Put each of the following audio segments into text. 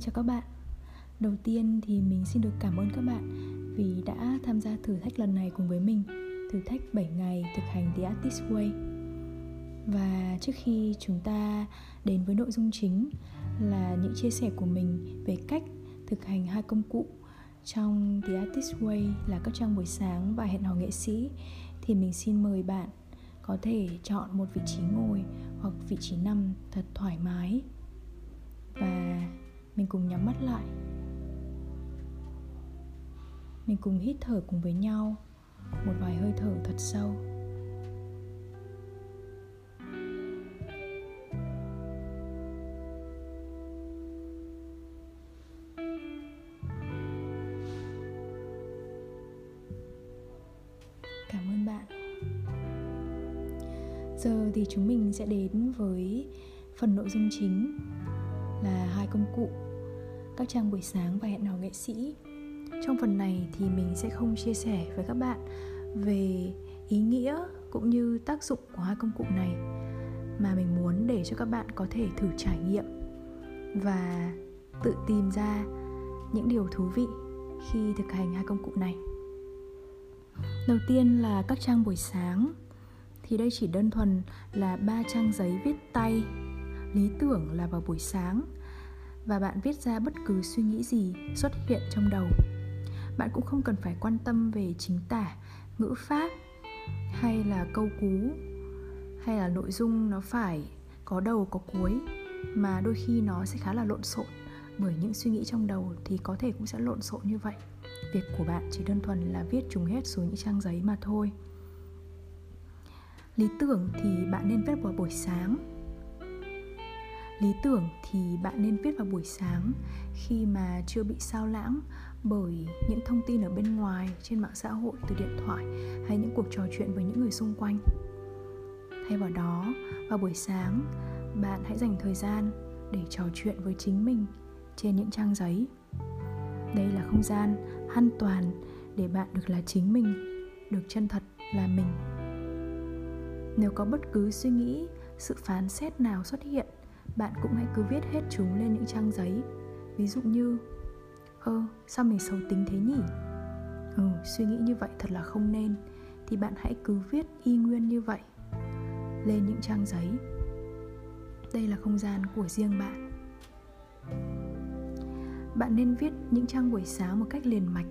Xin chào các bạn. Đầu tiên thì mình xin được cảm ơn các bạn vì đã tham gia thử thách lần này cùng với mình, Thử thách 7 ngày thực hành The Artist Way. Và trước khi chúng ta đến với nội dung chính là những chia sẻ của mình về cách thực hành hai công cụ trong The Artist Way là các trang buổi sáng và hẹn hò nghệ sĩ, thì mình xin mời bạn có thể chọn một vị trí ngồi hoặc vị trí nằm thật thoải mái. Và mình cùng nhắm mắt lại. Mình cùng hít thở cùng với nhau một vài hơi thở thật sâu. Cảm ơn bạn. Giờ thì chúng mình sẽ đến với phần nội dung chính là hai công cụ các trang buổi sáng và hẹn hò nghệ sĩ. Trong phần này thì mình sẽ không chia sẻ với các bạn về ý nghĩa cũng như tác dụng của hai công cụ này mà mình muốn để cho các bạn có thể thử trải nghiệm và tự tìm ra những điều thú vị khi thực hành hai công cụ này. Đầu tiên là các trang buổi sáng. Thì đây chỉ đơn thuần là ba trang giấy viết tay, lý tưởng là vào buổi sáng và bạn viết ra bất cứ suy nghĩ gì xuất hiện trong đầu. Bạn cũng không cần phải quan tâm về chính tả, ngữ pháp, hay là câu cú, hay là nội dung nó phải có đầu, có cuối, mà đôi khi nó sẽ khá là lộn xộn. Bởi những suy nghĩ trong đầu thì có thể cũng sẽ lộn xộn như vậy. Việc của bạn chỉ đơn thuần là viết chúng hết xuống những trang giấy mà thôi. Lý tưởng thì bạn nên viết vào buổi sáng lý tưởng thì bạn nên viết vào buổi sáng khi mà chưa bị sao lãng bởi những thông tin ở bên ngoài, trên mạng xã hội, từ điện thoại hay những cuộc trò chuyện với những người xung quanh. Thay vào đó, vào buổi sáng, bạn hãy dành thời gian để trò chuyện với chính mình trên những trang giấy. Đây là không gian an toàn để bạn được là chính mình, được chân thật là mình. Nếu có bất cứ suy nghĩ, sự phán xét nào xuất hiện bạn cũng hãy cứ viết hết chúng lên những trang giấy. Ví dụ như, ơ, sao mình xấu tính thế nhỉ? Ừ suy nghĩ như vậy thật là không nên. Thì bạn hãy cứ viết y nguyên như vậy lên những trang giấy. Đây là không gian của riêng bạn. Bạn nên viết những trang buổi sáng một cách liền mạch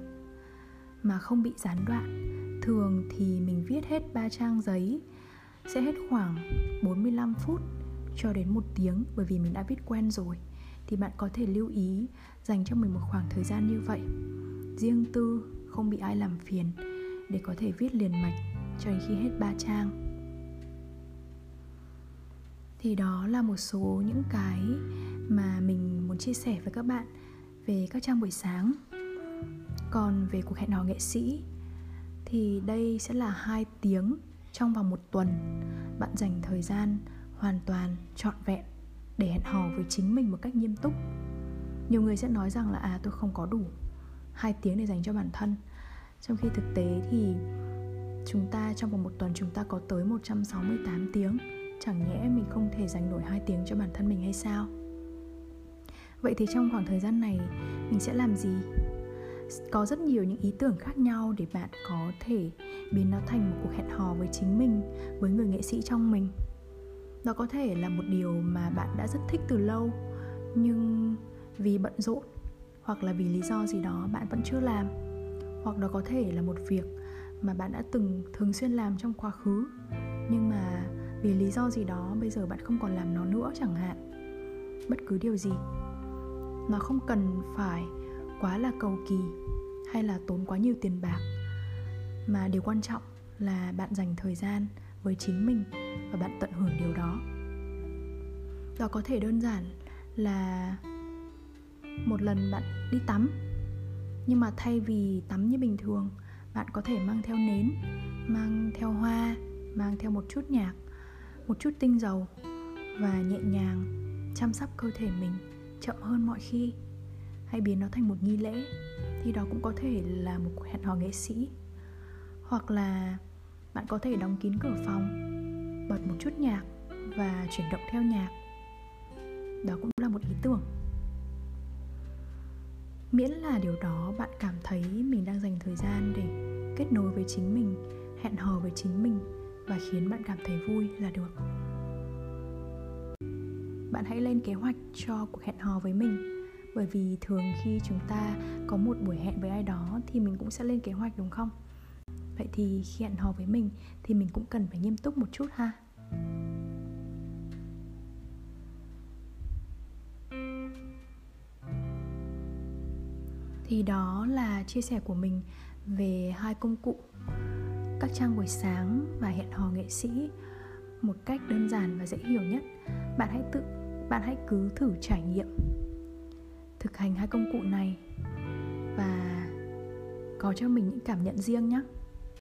mà không bị gián đoạn. Thường thì mình viết hết ba trang giấy, sẽ hết khoảng 45 phút cho đến một tiếng, bởi vì mình đã viết quen rồi, thì bạn có thể lưu ý dành cho mình một khoảng thời gian như vậy. Riêng tư, không bị ai làm phiền, để có thể viết liền mạch cho đến khi hết ba trang. Thì đó là một số những cái mà mình muốn chia sẻ với các bạn về các trang buổi sáng. Còn về cuộc hẹn hò nghệ sĩ, thì đây sẽ là hai tiếng trong vòng một tuần bạn dành thời gian hoàn toàn trọn vẹn để hẹn hò với chính mình một cách nghiêm túc. Nhiều người sẽ nói rằng là à tôi không có đủ hai tiếng để dành cho bản thân. Trong khi thực tế thì chúng ta trong vòng một tuần chúng ta có tới 168 tiếng. Chẳng nhẽ mình không thể dành nổi hai tiếng cho bản thân mình hay sao? Vậy thì trong khoảng thời gian này, mình sẽ làm gì? Có rất nhiều những ý tưởng khác nhau để bạn có thể biến nó thành một cuộc hẹn hò với chính mình, với người nghệ sĩ trong mình nó có thể là một điều mà bạn đã rất thích từ lâu, nhưng vì bận rộn hoặc là vì lý do gì đó bạn vẫn chưa làm, hoặc đó có thể là một việc mà bạn đã từng thường xuyên làm trong quá khứ, nhưng mà vì lý do gì đó bây giờ bạn không còn làm nó nữa chẳng hạn. Bất cứ điều gì. Nó không cần phải quá là cầu kỳ hay là tốn quá nhiều tiền bạc, mà điều quan trọng là bạn dành thời gian với chính mình và bạn tận hưởng điều đó. Đó có thể đơn giản là một lần bạn đi tắm, nhưng mà thay vì tắm như bình thường, bạn có thể mang theo nến, mang theo hoa, mang theo một chút nhạc, một chút tinh dầu và nhẹ nhàng chăm sóc cơ thể mình chậm hơn mọi khi. Hay biến nó thành một nghi lễ, thì đó cũng có thể là một cuộc hẹn hò nghệ sĩ. Hoặc là bạn có thể đóng kín cửa phòng, bật một chút nhạc và chuyển động theo nhạc. Đó cũng là một ý tưởng. Miễn là điều đó, bạn cảm thấy mình đang dành thời gian để kết nối với chính mình, hẹn hò với chính mình và khiến bạn cảm thấy vui là được. Bạn hãy lên kế hoạch cho cuộc hẹn hò với mình, bởi vì thường khi chúng ta có một buổi hẹn với ai đó thì mình cũng sẽ lên kế hoạch, đúng không? Vậy thì khi hẹn hò với mình thì mình cũng cần phải nghiêm túc một chút ha. Thì đó là chia sẻ của mình về hai công cụ, các trang buổi sáng và hẹn hò nghệ sĩ một cách đơn giản và dễ hiểu nhất. Bạn hãy tự, bạn hãy cứ thử trải nghiệm thực hành hai công cụ này và có cho mình những cảm nhận riêng nhé